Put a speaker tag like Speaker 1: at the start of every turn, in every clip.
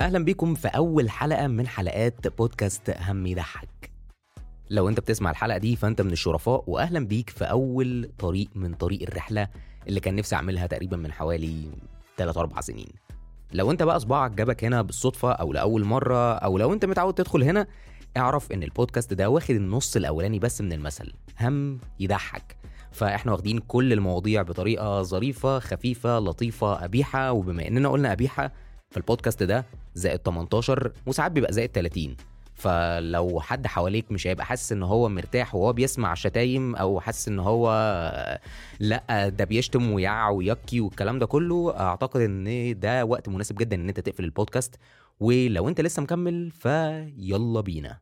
Speaker 1: أهلا بيكم في أول حلقة من حلقات بودكاست هم يضحك. لو أنت بتسمع الحلقة دي فأنت من الشرفاء واهلا بيك في أول طريق من طريق الرحلة اللي كان نفسي أعملها تقريبا من حوالي 3 4 سنين. لو أنت بقى صباعك جابك هنا بالصدفة أو لأول مرة أو لو أنت متعود تدخل هنا اعرف إن البودكاست ده واخد النص الأولاني بس من المثل هم يضحك. فإحنا واخدين كل المواضيع بطريقة ظريفة خفيفة لطيفة قبيحه وبما إننا قلنا قبيحه فالبودكاست ده زائد 18 وساعات بيبقى زائد 30 فلو حد حواليك مش هيبقى حاسس إن هو مرتاح وهو بيسمع شتايم أو حاسس إن هو لأ ده بيشتم ويع ويكي والكلام ده كله أعتقد إن ده وقت مناسب جدا إن أنت تقفل البودكاست. ولو أنت لسه مكمل فيلا بينا.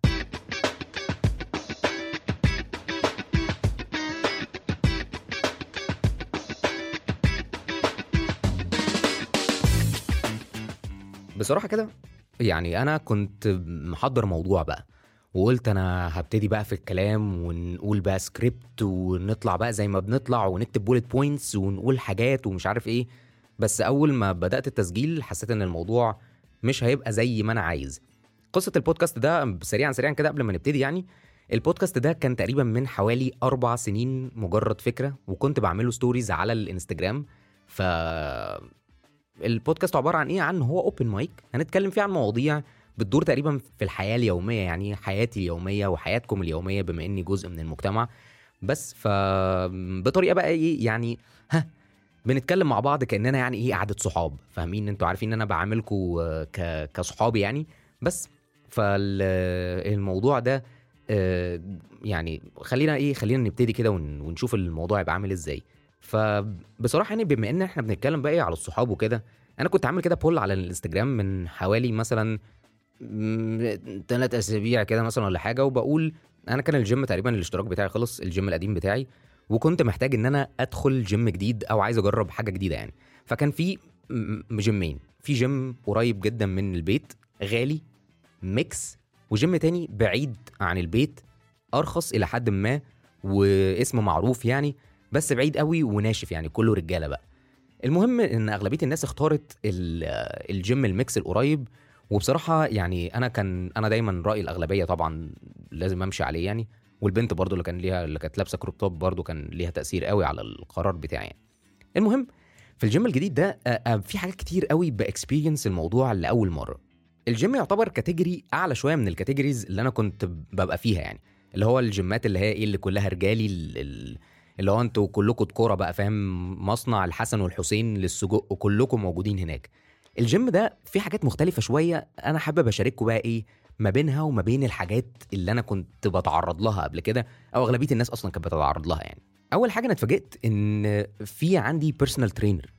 Speaker 1: بصراحة كده يعني أنا كنت محضر موضوع بقى وقلت أنا هبتدي بقى في الكلام ونقول بقى سكريبت ونطلع بقى زي ما بنطلع ونكتب bullet points ونقول حاجات ومش عارف إيه. بس أول ما بدأت التسجيل حسيت إن الموضوع مش هيبقى زي ما أنا عايز. قصة البودكاست ده سريعا سريعا كده قبل ما نبتدي يعني البودكاست ده كان تقريبا من حوالي أربع سنين مجرد فكرة وكنت بعمله stories على الإنستجرام. ف البودكاست عبارة عن إيه؟ عن هو اوبن مايك هنتكلم فيه عن مواضيع بتدور تقريبا في الحياة اليومية يعني حياتي اليومية وحياتكم اليومية بما إني جزء من المجتمع. بس ف بطريقة بقى إيه؟ يعني ها بنتكلم مع بعض كأننا يعني إيه؟ قعدة صحاب. فاهمين؟ أنتوا عارفين إن أنا بعاملكم ك... كصحابي يعني. بس فالموضوع ده آه، يعني خلينا إيه؟ خلينا نبتدي كده ون... ونشوف الموضوع يبقى عامل إزاي. فبصراحة يعني بما إن إحنا بنتكلم بقى إيه على الصحاب وكده أنا كنت عامل كده poll على الإنستجرام من حوالي مثلا ثلاث أسابيع كده مثلا ولا حاجة وبقول أنا كان الجيم تقريبا الاشتراك بتاعي خلص الجيم القديم بتاعي وكنت محتاج إن أنا أدخل جيم جديد أو عايز أجرب حاجة جديدة يعني. فكان في جيمين في جيم قريب جدا من البيت غالي mix و gym تاني بعيد عن البيت أرخص إلى حد ما واسمه معروف يعني بس بعيد قوي وناشف يعني كله رجالة بقى المهم إن أغلبية الناس اختارت ال gym ال mix القريب وبصراحة يعني أنا كان أنا دايما رأي الأغلبية طبعا لازم أمشي عليه يعني والبنت برضو اللي كان ليها اللي كانت لابسة crop top برضو كان ليها تأثير قوي على القرار بتاعي يعني. المهم في الجيم الجديد ده في حاجات كتير قوي ب experience الموضوع لأول مرة الجيم يعتبر category أعلى شوية من ال categories اللي أنا كنت ببقى فيها يعني اللي هو الجيمات اللي هي إيه اللي كلها رجالي اللي هو أنتوا كلكم كوره بقى فاهم؟ مصنع الحسن والحسين للسجق وكلكم موجودين هناك. الجيم ده فيه حاجات مختلفة شوية أنا حابب اشارككم بقى إيه ما بينها وما بين الحاجات اللي أنا كنت بتعرض لها قبل كده أو أغلبية الناس أصلا كانت بتتعرض لها يعني. أول حاجة أنا اتفاجئت إن في عندي personal trainer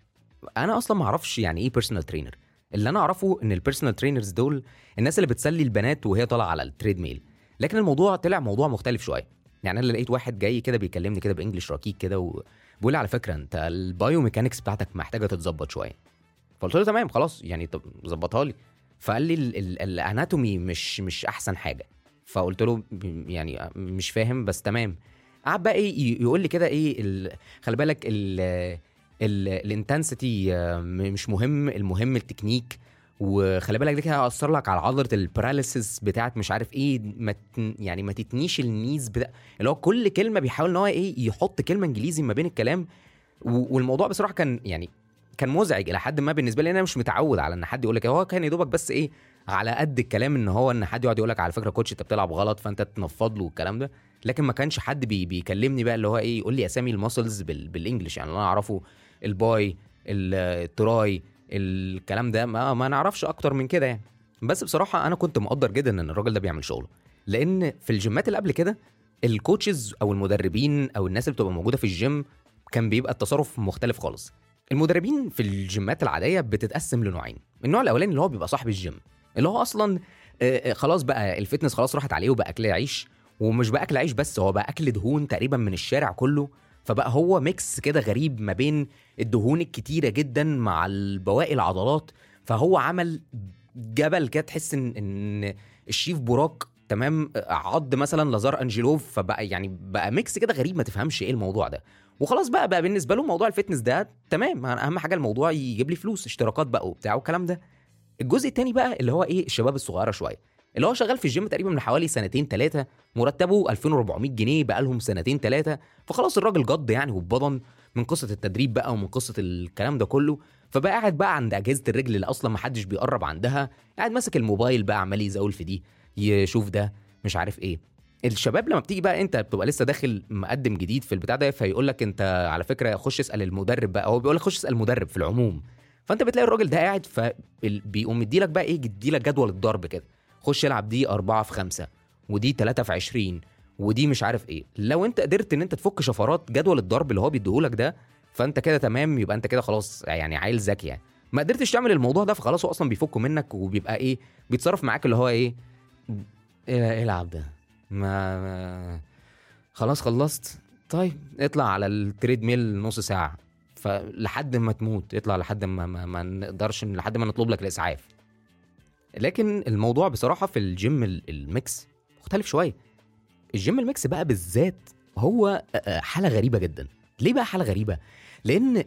Speaker 1: أنا أصلا ما أعرفش يعني إيه personal trainer اللي أنا أعرفه إن ال personal trainers دول الناس اللي بتسلي البنات وهي طالعة على ال treadmill لكن الموضوع طلع موضوع مختلف شوية. يعني أنا لقيت واحد جاي كده بيكلمني كده ب English ركيك كده وبيقول لي على فكرة أنت ال biomechanics بتاعتك محتاجة تتظبط شوية. فقلت له تمام خلاص يعني طب ظبطها لي. فقال لي ال anatomy مش مش أحسن حاجة. فقلت له يعني مش فاهم بس تمام. قعد بقى إيه يقول لي كده إيه خلي بالك ال intensity مش مهم المهم التكنيك وخلي بالك ده كده هيأثر لك على عضلة ال paralysis بتاعت مش عارف إيه ما يعني ما تتنيش ال knees بتاع اللي هو كل كلمة بيحاول إن هو إيه يحط كلمة إنجليزي ما بين الكلام والموضوع بصراحة كان يعني كان مزعج إلى حد ما بالنسبة لي أنا مش متعود على إن حد يقول لك هو كان يا دوبك بس إيه على قد الكلام إن هو إن حد يقعد يقول لك على فكرة coach أنت بتلعب غلط فأنت تنفض له والكلام ده لكن ما كانش حد بي بيكلمني بقى اللي هو إيه يقول لي أسامي ال muscles بال English يعني أنا أعرفه ال bi ال tri الكلام ده ما, ما نعرفش أكتر من كده يعني. بس بصراحة أنا كنت مقدر جدا إن الراجل ده بيعمل شغله. لأن في الجيمات اللي قبل كده ال coaches أو المدربين أو الناس اللي بتبقى موجودة في الجيم كان بيبقى التصرف مختلف خالص. المدربين في الجيمات العادية بتتقسم لنوعين. النوع الأولاني اللي هو بيبقى صاحب الجيم. اللي هو أصلا خلاص بقى ال fitness خلاص راحت عليه وبقى أكل عيش ومش بقى أكل عيش بس هو بقى أكل دهون تقريبا من الشارع كله. فبقى هو mix كده غريب ما بين الدهون الكتيرة جدا مع البواقي العضلات فهو عمل جبل كده تحس ان إن الشيف براك تمام عض مثلا لازار أنجلوف فبقى يعني بقى mix كده غريب ما تفهمش إيه الموضوع ده. وخلاص بقى بقى بالنسبة له موضوع ال fitness ده تمام أهم حاجة الموضوع يجيب لي فلوس اشتراكات بقى وبتاع والكلام ده. الجزء التاني بقى اللي هو إيه الشباب الصغيرة شوية. اللي هو شغال في الجيم تقريبا من حوالي سنتين ثلاثة مرتبه 2400 جنيه بقالهم سنتين ثلاثة فخلاص الراجل جد يعني وبضن من قصة التدريب بقى ومن قصة الكلام ده كله. فبقى قاعد بقى عند أجهزة الرجل اللي أصلا ما حدش بيقرب عندها. قاعد ماسك الموبايل بقى عمال يزول في دي يشوف ده مش عارف إيه. الشباب لما بتيجي بقى أنت بتبقى لسه داخل مقدم جديد في البتاع ده فيقول لك أنت على فكرة خش اسأل المدرب بقى. هو بيقول لك خش اسأل المدرب في العموم. فأنت بتلاقي الراجل ده قاعد فبيقوم مديلك بقى إيه يديلك جدول الضرب كده. خش العب دي أربعة في خمسة ودي تلاتة في عشرين ودي مش عارف إيه. لو أنت قدرت إن أنت تفك شفرات جدول الضرب اللي هو بيديهولك ده فأنت كده تمام يبقى أنت كده خلاص يعني عيل ذكي يعني. ما قدرتش تعمل الموضوع ده فخلاص هو أصلا بيفكه منك وبيبقى إيه بيتصرف معاك اللي هو إيه إيه العب ده. ما, ما خلاص خلصت. طيب اطلع على التريد ميل نص ساعة. فلحد ما تموت اطلع لحد ما ما, ما نقدرش لحد ما نطلب لك الإسعاف. لكن الموضوع بصراحة في ال gym ال mix مختلف شوية. ال gym ال mix بقى بالذات هو حالة غريبة جدا. ليه بقى حالة غريبة؟ لأن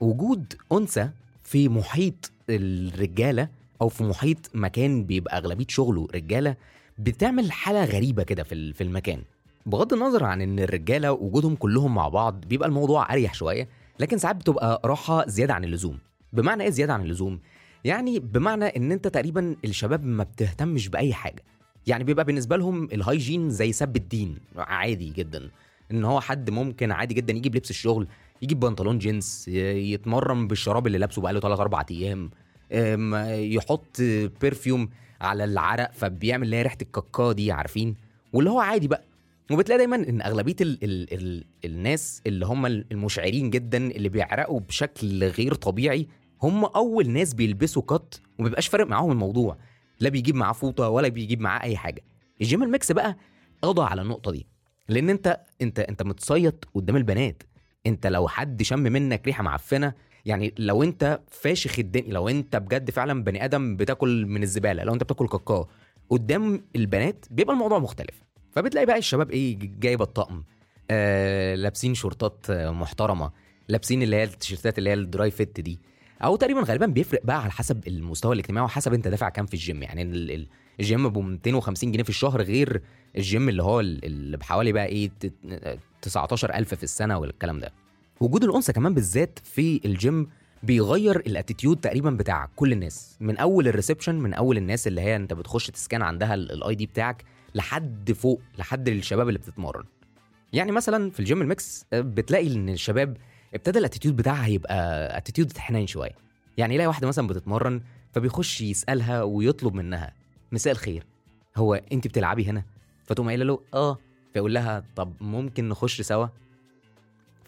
Speaker 1: وجود أنثى في محيط الرجالة أو في محيط مكان بيبقى أغلبية شغله رجالة بتعمل حالة غريبة كده في المكان. بغض النظر عن إن الرجالة وجودهم كلهم مع بعض بيبقى الموضوع أريح شوية لكن ساعات بتبقى راحة زيادة عن اللزوم. بمعنى إيه زيادة عن اللزوم؟ يعني بمعنى إن أنت تقريبا الشباب ما بتهتمش بأي حاجة. يعني بيبقى بالنسبة لهم ال hygiene زي سب الدين عادي جدا. إن هو حد ممكن عادي جدا يجيب لبس الشغل يجيب بنطلون جينز يتمرن بالشراب اللي لابسه بقاله 3 4 أيام يحط perfume على العرق فبيعمل اللي هي ريحة الكاكا دي عارفين؟ واللي هو عادي بقى. وبتلاقي دايما إن أغلبية ال ال ال الناس اللي هم المشعرين جدا اللي بيعرقوا بشكل غير طبيعي هم أول ناس بيلبسوا cut وما بيبقاش فارق معاهم الموضوع. لا بيجيب معاه فوطة ولا بيجيب معاه أي حاجة. ال gym ال mix بقى قضى على النقطة دي. لأن أنت أنت أنت متصيط قدام البنات. أنت لو حد شم منك ريحة معفنة يعني لو أنت فاشخ الدنيا لو أنت بجد فعلا بني آدم بتاكل من الزبالة لو أنت بتاكل كاكا قدام البنات بيبقى الموضوع مختلف. فبتلاقي بقى الشباب إيه جايبه الطقم. آه لابسين شورتات محترمة. لابسين اللي هي التيشيرتات اللي هي ال dry fit دي. أو تقريبا غالبا بيفرق بقى على حسب المستوى الاجتماعي وحسب أنت دافع كام في الجيم. يعني الجيم ب 250 جنيه في الشهر غير الجيم اللي هو اللي بحوالي بقى إيه 19000 في السنة والكلام ده. وجود الأنثى كمان بالذات في الجيم بيغير ال attitude تقريبا بتاع كل الناس. من أول ال reception من أول الناس اللي هي أنت بتخش ت scan عندها ال ID بتاعك لحد فوق لحد الشباب اللي بتتمرن. يعني مثلا في ال gym ال mix بتلاقي إن الشباب ابتدى ال attitude بتاعها يبقى attitude حنين شوية. يعني يلاقي واحدة مثلا بتتمرن فبيخش يسألها ويطلب منها مساء الخير. هو انت بتلعبي هنا؟ فتقوم قايلة له آه. فيقول لها طب ممكن نخش سوا؟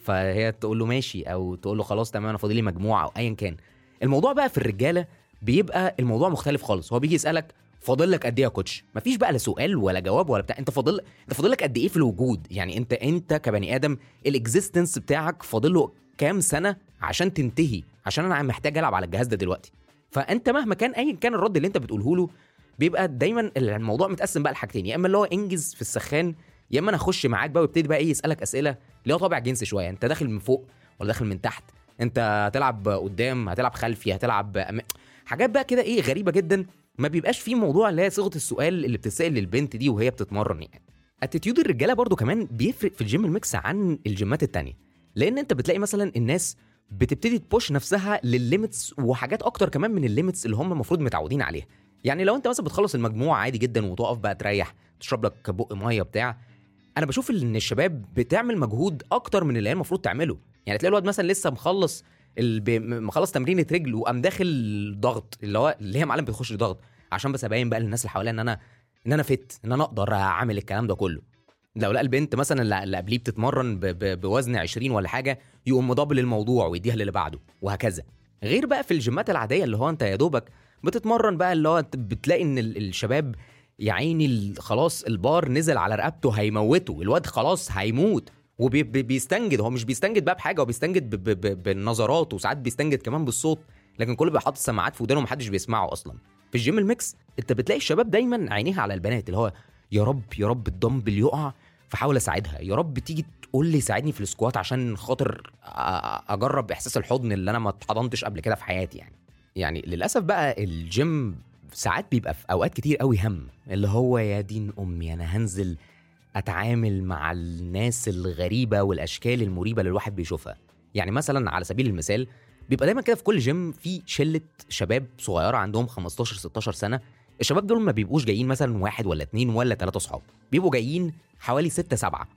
Speaker 1: فهي تقول له ماشي. أو تقول له خلاص تمام أنا فاضل لي مجموعة. أو ايا كان. الموضوع بقى في الرجالة بيبقى الموضوع مختلف خالص. هو بيجي يسألك فاضل لك قد إيه يا coach؟ مفيش بقى لا سؤال ولا جواب ولا بتاع. أنت فاضل أنت فاضل لك قد إيه في الوجود؟ يعني انت أنت كبني آدم ال existence بتاعك فاضل له كام سنة عشان تنتهي؟ عشان أنا محتاج ألعب على الجهاز ده دلوقتي. فأنت مهما كان ايا كان الرد اللي أنت بتقوله له بيبقى دايما الموضوع متقسم بقى لحاجتين. يا إما اللي هو إنجز في السخان يا إما أنا أخش معاك بقى وابتدي بقى إيه يسألك أسئلة اللي هو طابع جنسي شوية. أنت داخل من فوق ولا داخل من تحت؟ أنت هتلعب قدام هتلعب خلفي هتلعب أم... حاجات بقى كده إيه غريبة جدا. ما بيبقاش فيه موضوع اللي هي صيغة السؤال اللي بتتسأل للبنت دي وهي بتتمرن يعني. attitude الرجالة برضو كمان بيفرق في الجيم ال mix عن الجيمات التانية. لأن أنت بتلاقي مثلا الناس بتبتدي تبوش نفسها للل limits وحاجات أكتر كمان من ال limits اللي هم المفروض متعودين عليها. يعني لو أنت مثلا بتخلص المجموعة عادي جدا وتقف بقى تريح تشرب لك بق مية بتاع أنا بشوف إن الشباب بتعمل مجهود أكتر من اللي هي المفروض تعمله. يعني تلاقي الواد مثلا لسه مخلص الب... مخلص تمرينه رجل وقام داخل ضغط اللي هو اللي هي معلم بتخش ضغط عشان بس ابين بقى للناس اللي حواليا ان أنا ان أنا فت ان أنا أقدر اعمل الكلام ده كله. لو لقى البنت مثلا اللي قبليه بتتمرن ب... ب... بوزن 20 ولا حاجة يقوم مدبل الموضوع ويديها للي بعده وهكذا. غير بقى في الجيمات العادية اللي هو انت يا دوبك بتتمرن بقى اللي هو بتلاقي ان الشباب يا عيني خلاص البار نزل على رقبته هيموته الواد خلاص هيموت. وبيستنجد هو مش بيستنجد بقى بحاجة هو بيستنجد بالنظرات وساعات بيستنجد كمان بالصوت لكن كله بيبقى حاطط سماعات في ودانه ومحدش بيسمعه أصلا. في الجيم ال mix أنت بتلاقي الشباب دايما عينيها على البنات اللي هو يا رب يا رب الدمبل يقع فحاول أساعدها. يا رب تيجي تقول لي ساعدني في ال squat عشان خاطر أجرب إحساس الحضن اللي أنا ما اتحضنتش قبل كده في حياتي يعني. يعني للأسف بقى الجيم ساعات بيبقى في أوقات كتير قوي هم اللي هو يا دين أمي أنا هنزل أتعامل مع الناس الغريبة والأشكال المريبة اللي الواحد بيشوفها. يعني مثلا على سبيل المثال بيبقى دايما كده في كل جيم في شلة شباب صغيرة عندهم 15 16 سنة. الشباب دول ما بيبقوش جايين مثلا واحد ولا اتنين ولا تلاتة صحاب. بيبقوا جايين حوالي ستة سبعة.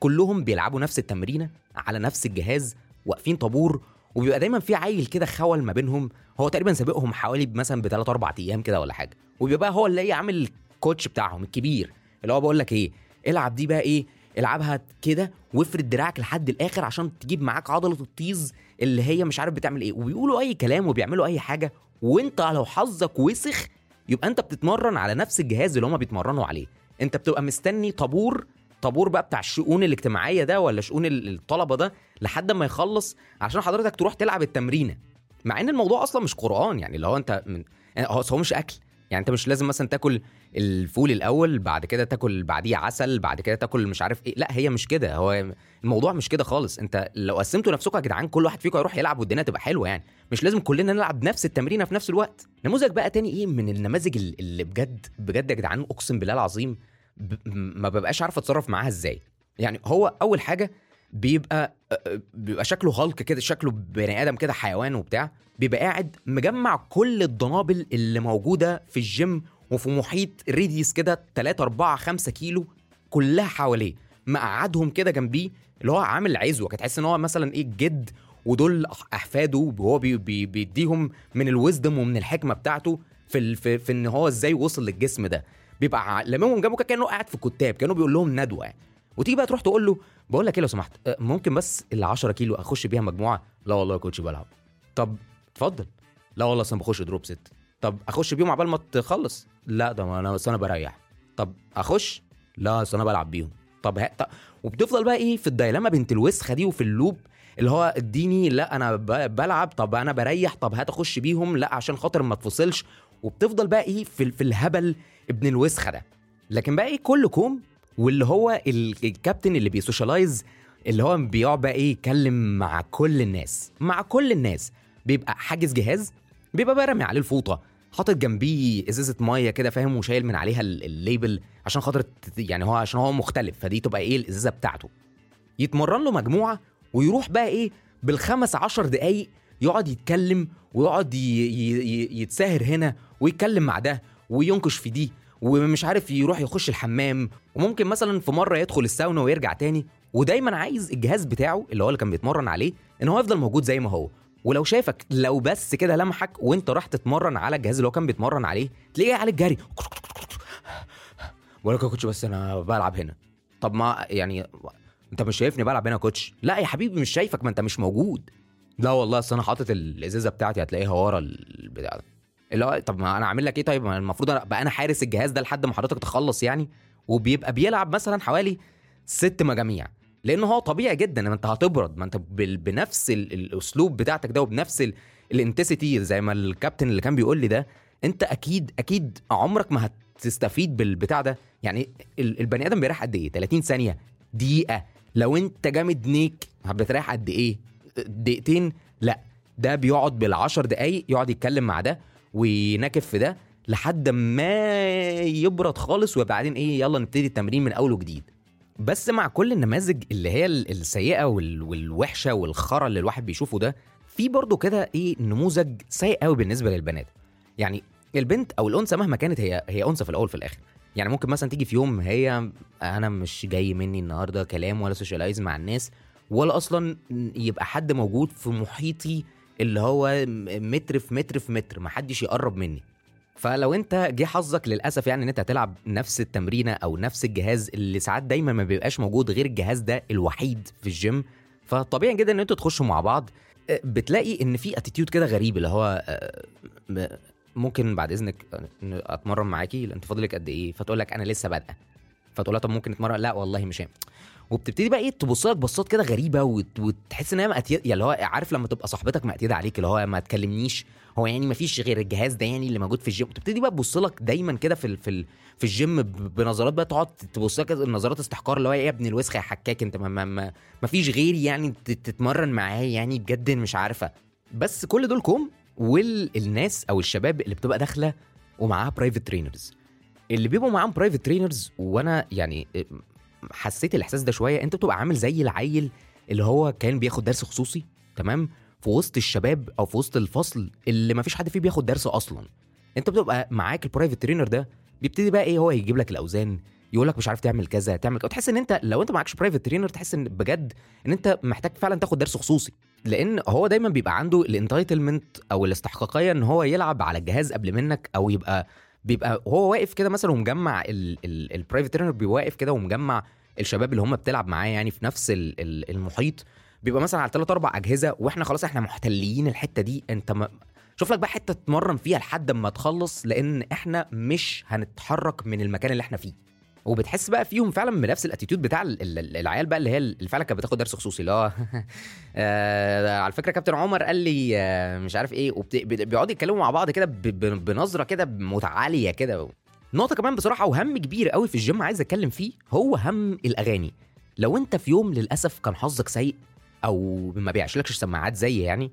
Speaker 1: كلهم بيلعبوا نفس التمرينة على نفس الجهاز واقفين طابور وبيبقى دايما في عيل كده خول ما بينهم. هو تقريبا سابقهم حوالي مثلا بثلاث أربع أيام كده ولا حاجة. وبيبقى هو اللي عامل الكوتش بتاعهم الكبير. اللي هو بقول لك إيه العب دي بقى إيه العبها كده وافرد دراعك لحد الآخر عشان تجيب معاك عضلة الطيز اللي هي مش عارف بتعمل إيه. وبيقولوا أي كلام وبيعملوا أي حاجة وأنت لو حظك وسخ يبقى أنت بتتمرن على نفس الجهاز اللي هما بيتمرنوا عليه. أنت بتبقى مستني طابور طابور بقى بتاع الشؤون الاجتماعية ده ولا شؤون الطلبة ده لحد ما يخلص عشان حضرتك تروح تلعب التمرينة. مع إن الموضوع أصلا مش قرآن يعني هو أنت من هو مش أكل. يعني انت مش لازم مثلا تاكل الفول الأول بعد كده تاكل بعديه عسل بعد كده تاكل مش عارف إيه. لا هي مش كده. هو الموضوع مش كده خالص. انت لو قسمتوا نفسكم يا جدعان كل واحد فيكم يروح يلعب والدنيا تبقى حلوة يعني. مش لازم كلنا نلعب نفس التمرينه في نفس الوقت. نموذج بقى تاني إيه؟ من النماذج اللي بجد بجد يا جدعان أقسم بالله العظيم ب... ما ببقاش عارف أتصرف معاها إزاي. يعني هو أول حاجة بيبقى بيبقى شكله هالك كده شكله بني آدم كده حيوان وبتاع بيبقى قاعد مجمع كل الدنابل اللي موجودة في الجيم وفي محيط radius كده 3 4 5 كيلو كلها حواليه. مقعدهم كده جنبيه اللي هو عامل عزوة كده تحس إن هو مثلا إيه جد ودول أحفاده وهو بي بي بيديهم من ال wisdom ومن الحكمة بتاعته في ال في, في إن هو إزاي وصل للجسم ده. بيبقى لممهم جنبه كأنه قاعد في كتاب كانوا بيقول لهم ندوة. وتيجي بقى تروح تقول له بقول لك إيه لو سمحت ممكن بس ال 10 كيلو أخش بيها مجموعة؟ لا والله يا كوتش بلعب. طب اتفضل. لا والله أصلا بخش drop set. طب أخش بيهم عبال ما تخلص؟ لا ده ما أنا بس أنا بريح. طب أخش؟ لا أصل أنا بلعب بيهم. طب. طب وبتفضل بقى إيه في ال dilemma بنت الوسخة دي وفي ال loop اللي هو اديني لا أنا بلعب طب أنا بريح طب هات أخش بيهم لا عشان خاطر ما تفصلش. وبتفضل بقى إيه في, في الهبل ابن الوسخة ده. لكن بقى إيه كل كوم واللي هو الكابتن اللي بي socialize اللي هو بيقعد بقى إيه يتكلم مع كل الناس. مع كل الناس. بيبقى حاجز جهاز بيبقى بقى رامي عليه الفوطة. حاطط جنبيه إزازة مية كده فاهم؟ وشايل من عليها الليبل عشان خاطر يعني هو عشان هو مختلف. فدي تبقى إيه الإزازة بتاعته. يتمرن له مجموعة ويروح بقى إيه بالخمس عشر دقايق يقعد يتكلم ويقعد يتساهر هنا ويتكلم مع ده وينكش في دي. ومش عارف يروح يخش الحمام وممكن مثلا في مرة يدخل الساونا ويرجع تاني. ودايما عايز الجهاز بتاعه اللي هو اللي كان بيتمرن عليه إن هو يفضل موجود زي ما هو. ولو شافك لو بس كده لمحك وأنت راح تتمرن على الجهاز اللي هو كان بيتمرن عليه تلاقيه على الجري. بقول لك يا كوتش بس أنا بلعب هنا. طب ما يعني أنت مش شايفني بلعب هنا يا كوتش؟ لا يا حبيبي مش شايفك ما أنت مش موجود. لا والله أصل أنا حاطط الإزازة بتاعتي هتلاقيها ورا البتاع اللي هو طب ما أنا اعمل لك إيه طيب؟ المفروض أنا بقى أنا حارس الجهاز ده لحد ما حضرتك تخلص يعني وبيبقى بيلعب مثلا حوالي ست مجاميع لأن هو طبيعي جدا ما انت هتبرد ما انت بنفس الأسلوب بتاعتك ده وبنفس الانتسيتي زي ما الكابتن اللي كان بيقول لي ده انت أكيد أكيد عمرك ما هتستفيد بالبتاع ده. يعني البني آدم بيريح قد إيه؟ 30 ثانية دقيقة. لو انت جامد نيك بتريح قد إيه؟ دقيقتين؟ لا. ده بيقعد بالعشر دقايق يقعد يتكلم مع ده. ويناكف في ده لحد ما يبرد خالص وبعدين إيه يلا نبتدي التمرين من أول وجديد. بس مع كل النماذج اللي هي السيئة والوحشة والخرا اللي الواحد بيشوفه ده في برضه كده إيه نموذج سيء قوي بالنسبة للبنات. يعني البنت أو الأنثى مهما كانت هي هي أنثى في الأول في الآخر. يعني ممكن مثلا تيجي في يوم هي أنا مش جاي مني النهارده كلام ولا سوشيالايز مع الناس ولا أصلا يبقى حد موجود في محيطي اللي هو متر في متر في متر محدش يقرب مني. فلو انت جه حظك للأسف يعني ان انت هتلعب نفس التمرينة أو نفس الجهاز اللي ساعات دايما ما بيبقاش موجود غير الجهاز ده الوحيد في الجيم فطبيعي جدا ان أنتوا تخشوا مع بعض. بتلاقي ان في attitude كده غريب اللي هو ممكن بعد إذنك أتمرن معاكي أنت فاضلك قد إيه؟ فتقول لك أنا لسه بادئة. فتقول لها طب ممكن نتمرن؟ لأ والله مش هينفع. وبتبتدي بقى إيه تبص لك بصات كده غريبة وت... وتحس إن هي يعني اللي هو عارف لما تبقى صاحبتك مقتيده عليك اللي هو ما تكلمنيش هو يعني ما فيش غير الجهاز ده يعني اللي موجود في الجيم وتبتدي بقى تبص لك دايما كده في. في. في الجيم بنظرات بقى تقعد تبص لك نظرات استحقار اللي هو يا ابن الوسخ يا حكاك انت ما, ما, ما... ما فيش غيري يعني تتمرن معاه يعني بجد مش عارفة بس كل دول كوم والناس أو الشباب اللي بتبقى داخلة ومعاها private trainers اللي بيبقوا معاهم private trainers وأنا يعني حسيت الإحساس ده شوية أنت بتبقى عامل زي العيل اللي هو كان بياخد درس خصوصي تمام؟ في وسط الشباب أو في وسط الفصل اللي ما فيش حد فيه بياخد درس أصلا. أنت بتبقى معاك ال private trainer ده بيبتدي بقى إيه هو يجيب لك الأوزان يقول لك مش عارف تعمل كذا تعمل كذا. وتحس إن أنت لو أنت معكش private trainer تحس إن بجد إن أنت محتاج فعلا تاخد درس خصوصي. لأن هو دايما بيبقى عنده ال entitlement أو الاستحقاقية إن هو يلعب على الجهاز قبل منك أو يبقى بيبقى هو واقف كده مثلا ومجمع ال private trainer بيبقى واقف كده ومجمع الشباب اللي هم بتلعب معاه يعني في نفس ال- ال- المحيط بيبقى مثلا على ثلاث أربع أجهزة وإحنا خلاص إحنا محتلين الحتة دي انت ما شوف لك بقى حتة تتمرن فيها لحد ما تخلص لأن إحنا مش هنتحرك من المكان اللي إحنا فيه. وبتحس بقى فيهم فعلا بنفس الاتيتيود بتاع ال- ال- العيال بقى اللي هي اللي فعلا كانت بتاخد درس خصوصي هو آه، على فكرة كابتن عمر قال لي آه، مش عارف إيه وبيقعدوا يتكلموا مع بعض كده بنظرة كده متعالية كده. نقطة كمان بصراحة وهم كبير قوي في الجيم عايز أتكلم فيه هو هم الأغاني. لو أنت في يوم للأسف كان حظك سيء أو ما بتشيلكش سماعات زي يعني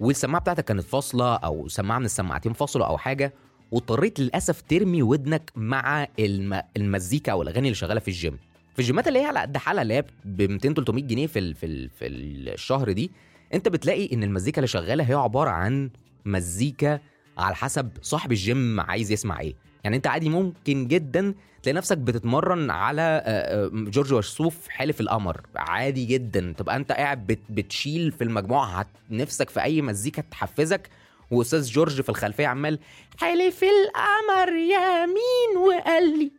Speaker 1: والسماعة بتاعتك كانت فاصلة أو سماعة من السماعتين فاصلة أو حاجة واضطريت للأسف ترمي ودنك مع الم... المزيكا أو الأغاني اللي شغالة في الجيم. في الجيمات اللي هي على قد حالها اللي هي ب 200 300 جنيه في ال... في ال... في الشهر دي أنت بتلاقي إن المزيكا اللي شغالة هي عبارة عن مزيكا على حسب صاحب الجيم عايز يسمع إيه. يعني أنت عادي ممكن جدا تلاقي نفسك بتتمرن على جورج وسوف حلف القمر. عادي جدا. تبقى أنت قاعد بت... بتشيل في المجموعة. نفسك في أي مزيكا تحفزك وأستاذ جورج في الخلفية عمال حلف القمر يمين وقال لي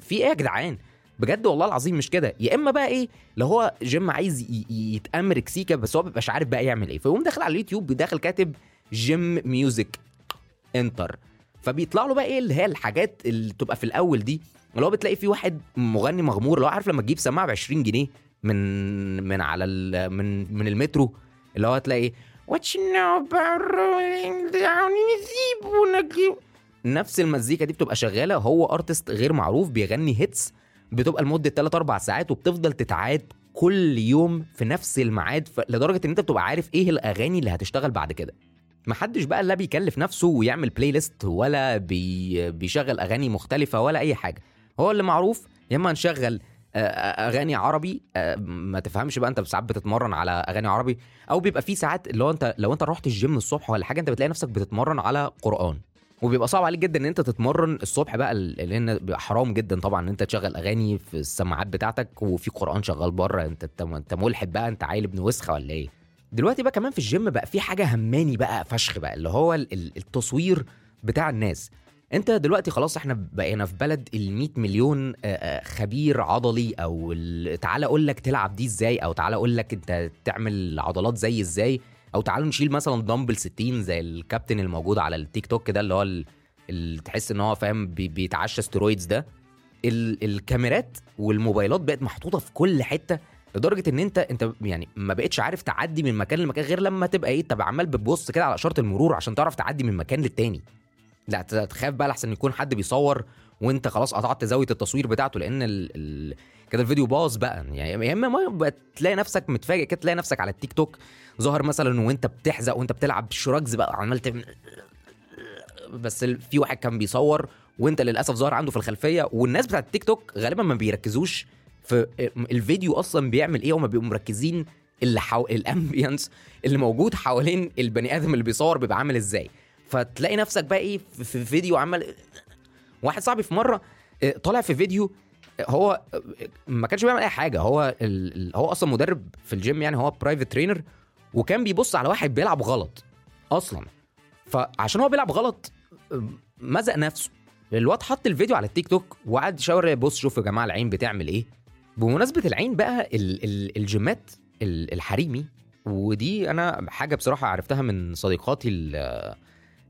Speaker 1: في إيه يا جدعان؟ بجد والله العظيم مش كده. يا إما بقى إيه لو هو جيم عايز ي- ي- يتامرك سيكا بس هو مبيبقاش عارف بقى يعمل إيه. فيقوم داخل على اليوتيوب داخل كاتب gym music enter. فبيطلع له بقى إيه اللي هي الحاجات اللي تبقى في الأول دي. اللي هو بتلاقي في واحد مغني مغمور اللي هو عارف لما تجيب سماعة ب 20 جنيه من من على من من المترو اللي هو تلاقي What you know about rolling down? The نفس المزيكا دي بتبقى شغالة. هو artist غير معروف بيغني hits بتبقى لمدة 3 4 ساعات وبتفضل تتعاد كل يوم في نفس الميعاد. لدرجة إن أنت بتبقى عارف إيه الأغاني اللي هتشتغل بعد كده. محدش بقى لا بيكلف نفسه ويعمل playlist ولا بي بيشغل أغاني مختلفة ولا أي حاجة. هو اللي معروف يا إما نشغل آه، أغاني عربي آه، ما تفهمش بقى أنت ساعات بتتمرن على أغاني عربي أو بيبقى في ساعات اللي هو أنت لو أنت رحت الجيم الصبح ولا حاجة أنت بتلاقي نفسك بتتمرن على قرآن. وبيبقى صعب عليك جدا إن أنت تتمرن الصبح بقى لأن بيبقى حرام جدا طبعا إن أنت تشغل أغاني في السماعات بتاعتك وفي قرآن شغال بره. أنت أنت ملحد بقى أنت عيل ابن وسخة ولا إيه؟ دلوقتي بقى كمان في الجيم بقى في حاجة hemany بقى فشخ بقى اللي هو ال- ال- التصوير بتاع الناس. انت دلوقتي خلاص إحنا بقينا في بلد ال 100 مليون آه، آه، خبير عضلي أو ال- تعالى أقول لك تلعب دي إزاي أو تعالى أقول لك انت تعمل عضلات زي إزاي أو تعالوا نشيل مثلا دمبل 60 زي الكابتن الموجود على التيك توك ده اللي هو ال- اللي تحس ان هو فاهم بي- بيتعشى ستيرويدز ده. ال- الكاميرات والموبايلات بقت محطوطة في كل حتة لدرجة ان انت انت يعني ما بقتش عارف تعدي من مكان لمكان غير لما تبقى إيه تبقى عمال بتبص كده على اشاره المرور عشان تعرف تعدي من مكان للتاني. لا تخاف بقى لحسن يكون حد بيصور وانت خلاص قطعت زاوية التصوير بتاعته لأن ال... ال... كده الفيديو باظ بقى. يعني يا إما ما تلاقي نفسك متفاجئ كده تلاقي نفسك على التيك توك ظاهر مثلا وانت بتحزق وانت بتلعب شراجز بقى عمال تعمل بس في واحد كان بيصور وانت للأسف ظاهر عنده في الخلفية والناس بتاعت التيك توك غالبا ما بيركزوش في الفيديو أصلا بيعمل إيه وما بيبقوا مركزين اللي حو... ال ambiance اللي موجود حوالين البني آدم اللي بيصور بيبقى عامل إزاي. فتلاقي نفسك بقى إيه في- في فيديو عمال واحد صاحبي في مرة آه، طالع في فيديو آه، هو آه، ما كانش بيعمل أي حاجة. هو ال... هو أصلا مدرب في الجيم يعني هو private trainer وكان بيبص على واحد بيلعب غلط أصلا. فعشان هو بيلعب غلط مزق نفسه. الواد حط الفيديو على التيك توك وقعد يشاور بص شوف يا جماعة العين بتعمل إيه. بمناسبة العين بقى ال... ال... الجيمات ال- الحريمي ودي أنا حاجة بصراحة عرفتها من صديقاتي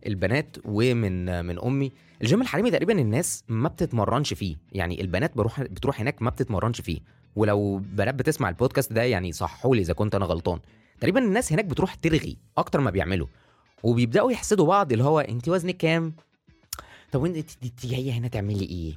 Speaker 1: البنات ومن من أمي. الجيم الحريمي تقريبا الناس ما بتتمرنش فيه. يعني البنات بروح بتروح هناك ما بتتمرنش فيه. ولو بنات بتسمع البودكاست ده يعني صححوا لي إذا كنت أنا غلطان. تقريبا الناس هناك بتروح ترغي أكتر ما بيعملوا. وبيبدأوا يحسدوا بعض اللي هو انت وزنك كام؟ طب وانت انت انت جاية هنا تعملي إيه؟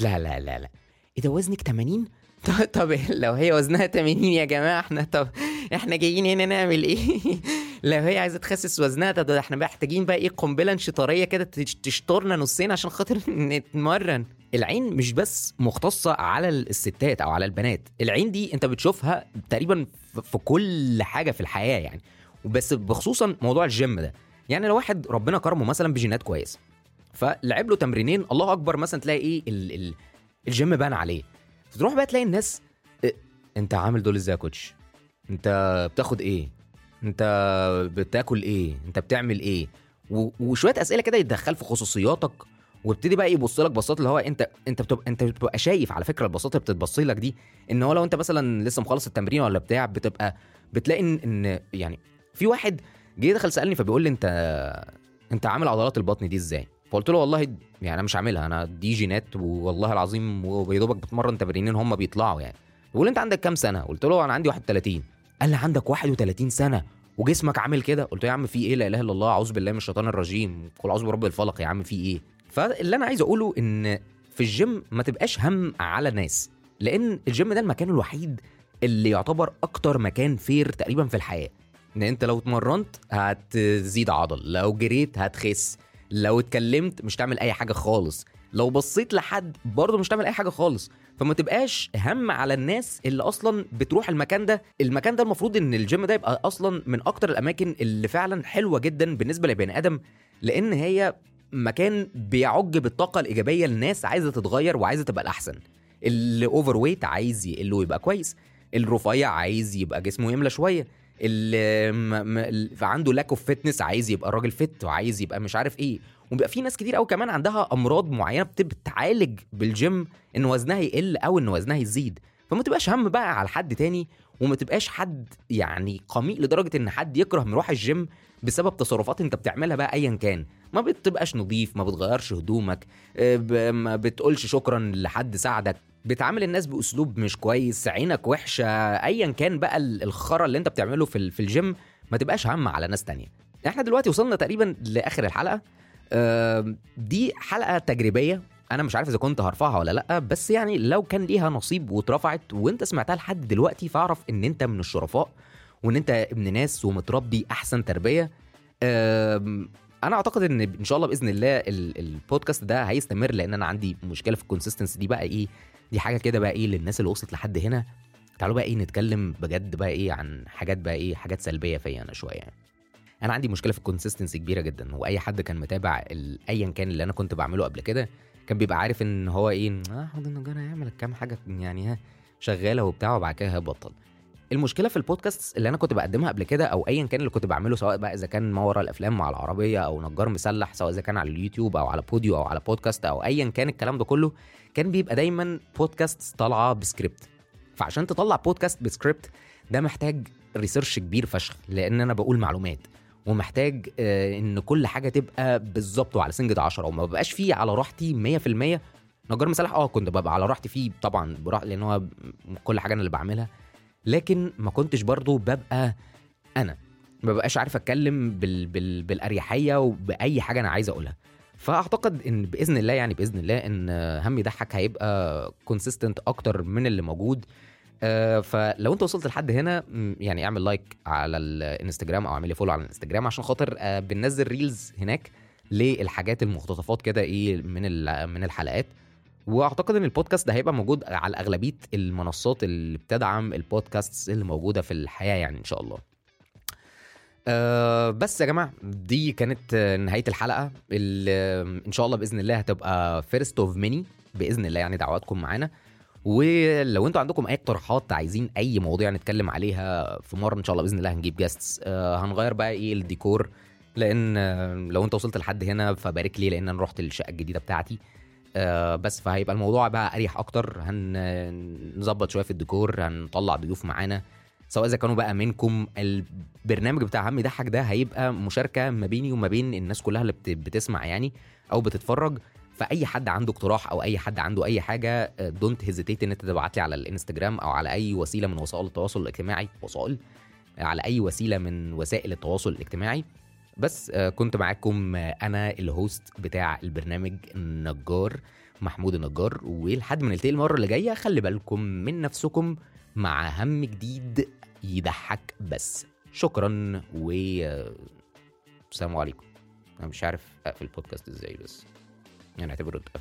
Speaker 1: لا لا لا لا. إيه ده وزنك 80 طب, طب لو هي وزنها 80 يا جماعة إحنا طب إحنا جايين هنا نعمل إيه؟ لو هي عايزة تخسس وزنها ده, ده إحنا محتاجين بقى إيه قنبلة انشطاريه كده تش- تشطرنا نصين عشان خاطر نتمرن. العين مش بس مختصة على الستات أو على البنات العين دي أنت بتشوفها تقريبا في- كل حاجة في الحياة يعني. وبس بخصوصا موضوع الجيم ده. يعني لو واحد ربنا كرمه مثلا بجينات كويسه فلعب له تمرينين الله أكبر مثلا تلاقي إيه ال ال الجيم بان عليه. تروح بقى تلاقي الناس إيه أنت عامل دول إزاي يا كوتش أنت بتاخد إيه؟ انت بتاكل إيه؟ انت بتعمل إيه؟ وشوية أسئلة كده يتدخل في خصوصياتك وابتدي بقى يبص لك بصات اللي هو انت انت بتبقى انت بتبقى شايف على فكرة البصات اللي بتتبص لك دي ان هو لو انت مثلا لسه مخلص التمرين ولا بتاع بتبقى بتلاقي ان, إن يعني في واحد جه دخل سألني فبيقول لي انت انت عامل عضلات البطن دي إزاي؟ فقلت له والله يعني أنا مش عاملها أنا دي جينات والله العظيم ويا بتمرن تمرينين هم بيطلعوا يعني. بيقول انت عندك كام سنة؟ قلت له أنا عندي 31 قال لي عندك 31 سنة وجسمك عامل كده؟ قلت له يا عم في إيه؟ لا إله إلا الله أعوذ بالله من الشيطان الرجيم. قل أعوذ برب الفلق يا عم في إيه؟ فاللي أنا عايز أقوله إن في الجيم ما تبقاش هم على الناس لأن الجيم ده المكان الوحيد اللي يعتبر أكتر مكان fair تقريبا في الحياة. إن أنت لو اتمرنت هتزيد عضل لو جريت هتخس لو اتكلمت مش تعمل أي حاجة خالص. لو بصيت لحد برضه مش تعمل أي حاجة خالص. فما تبقاش هم على الناس اللي أصلا بتروح المكان ده. المكان ده المفروض إن الجيم ده يبقى أصلا من أكتر الأماكن اللي فعلا حلوة جدا بالنسبة لبني آدم لأن هي مكان بيعج بالطاقة الإيجابية. للناس عايزة تتغير وعايزة تبقى الأحسن. اللي overweight عايز يقل ويبقى كويس. الرفيع عايز يبقى جسمه يملى شوية. اللي عنده lack of fitness عايز يبقى راجل fit وعايز يبقى مش عارف إيه. وبيبقى في ناس كتير قوي كمان عندها أمراض معينة بت- بتعالج بالجيم إن وزنها يقل أو إن وزنها يزيد. فما تبقاش هم بقى على حد تاني وما تبقاش حد يعني قميء لدرجة إن حد يكره مرواح الجيم بسبب تصرفات أنت بتعملها بقى ايا كان. ما بتبقاش نظيف ما بتغيرش هدومك آه، ما بتقولش شكرا لحد ساعدك. بتعامل الناس بأسلوب مش كويس عينك وحشة ايا كان بقى ال- الخرا اللي أنت بتعمله في ال- في الجيم ما تبقاش هم على ناس تانية. إحنا دلوقتي وصلنا تقريبا لآخر الحلقة. دي حلقة تجريبية. أنا مش عارف إذا كنت هرفعها ولا لأ بس يعني لو كان ليها نصيب واترفعت وأنت سمعتها لحد دلوقتي فأعرف إن أنت من الشرفاء وإن أنت ابن ناس ومتربي أحسن تربية. أنا أعتقد إن إن شاء الله بإذن الله ال- البودكاست ده هيستمر لأن أنا عندي مشكلة في ال consistency دي بقى إيه؟ دي حاجة كده بقى إيه للناس اللي وصلت لحد هنا. تعالوا بقى إيه نتكلم بجد بقى إيه عن حاجات بقى إيه حاجات سلبية فيا أنا شوية يعني. أنا عندي مشكلة في ال consistency كبيرة جدا وأي حد كان متابع ايا كان اللي أنا كنت بعمله قبل كده كان بيبقى عارف إن هو إيه احمد النجار هيعمل كام حاجة يعني ها شغالة وبتاع وبعد كده هيبطل. المشكلة في البودكاست اللي أنا كنت بقدمها قبل كده أو ايا كان اللي كنت بعمله سواء بقى إذا كان ما وراء الأفلام مع العربية أو نجار مسلح سواء إذا كان على اليوتيوب أو على بوديو أو على بودكاست أو ايا كان الكلام ده كله كان بيبقى دايما بودكاست طالعة بسكريبت فعشان تطلع بودكاست بسكريبت ده محتاج research كبير فشخ لأن أنا بقول معلومات. ومحتاج آه، إن كل حاجة تبقى بالظبط وعلى سنجة 10 وما ببقاش فيه على راحتي 100% نجار مسلح آه كنت ببقى على راحتي فيه طبعا براح لأن هو كل حاجة أنا اللي بعملها. لكن ما كنتش برضو ببقى أنا ما ببقاش عارف أتكلم بال... بال... بالأريحية وبأي حاجة أنا عايز أقولها. فأعتقد إن بإذن الله يعني بإذن الله إن هم يضحك هيبقى consistent أكتر من اللي موجود. آه، فلو انت وصلت لحد هنا يعني اعمل like على الانستجرام أو اعمل لي follow على الانستجرام عشان خاطر آه، بننزل reels هناك للحاجات المقتطفات كده إيه من من الحلقات. واعتقد ان البودكاست ده هيبقى موجود على اغلبية المنصات اللي بتدعم البودكاست اللي موجودة في الحياة يعني إن شاء الله. أه بس يا جماعة دي كانت آه، نهاية الحلقة. اللي إن شاء الله بإذن الله هتبقى first of many بإذن الله يعني دعواتكم معانا. ولو أنتوا عندكم اي اقتراحات عايزين اي مواضيع نتكلم عليها في مره ان شاء الله باذن الله هنجيب guests أه هنغير بقى إيه الديكور لأن آه، لو انت وصلت لحد هنا فبارك لي لأن أنا رحت الشقه الجديده بتاعتي آه بس فهيبقى الموضوع بقى اريح أكتر هنظبط شوية في الديكور هنطلع ضيوف معانا سواء إذا كانوا بقى منكم البرنامج بتاع هم يضحك ده هيبقى مشاركة ما بيني وما بين الناس كلها اللي بت- بتسمع يعني أو بتتفرج. فأي حد عنده اقتراح أو أي حد عنده أي حاجة don't hesitate إن أنت تبعت لي على الإنستجرام أو على أي وسيلة من وسائل التواصل الاجتماعي وسائل على أي وسيلة من وسائل التواصل الاجتماعي. بس آه، كنت معاكم آه، أنا الهوست بتاع البرنامج النجار محمود النجار ولحد ما نلتقي المرة اللي جاية خلي بالكم من نفسكم مع هم جديد يضحك بس. شكرا و آه، السلام عليكم. أنا مش عارف أقفل البودكاست إزاي بس. en este producto.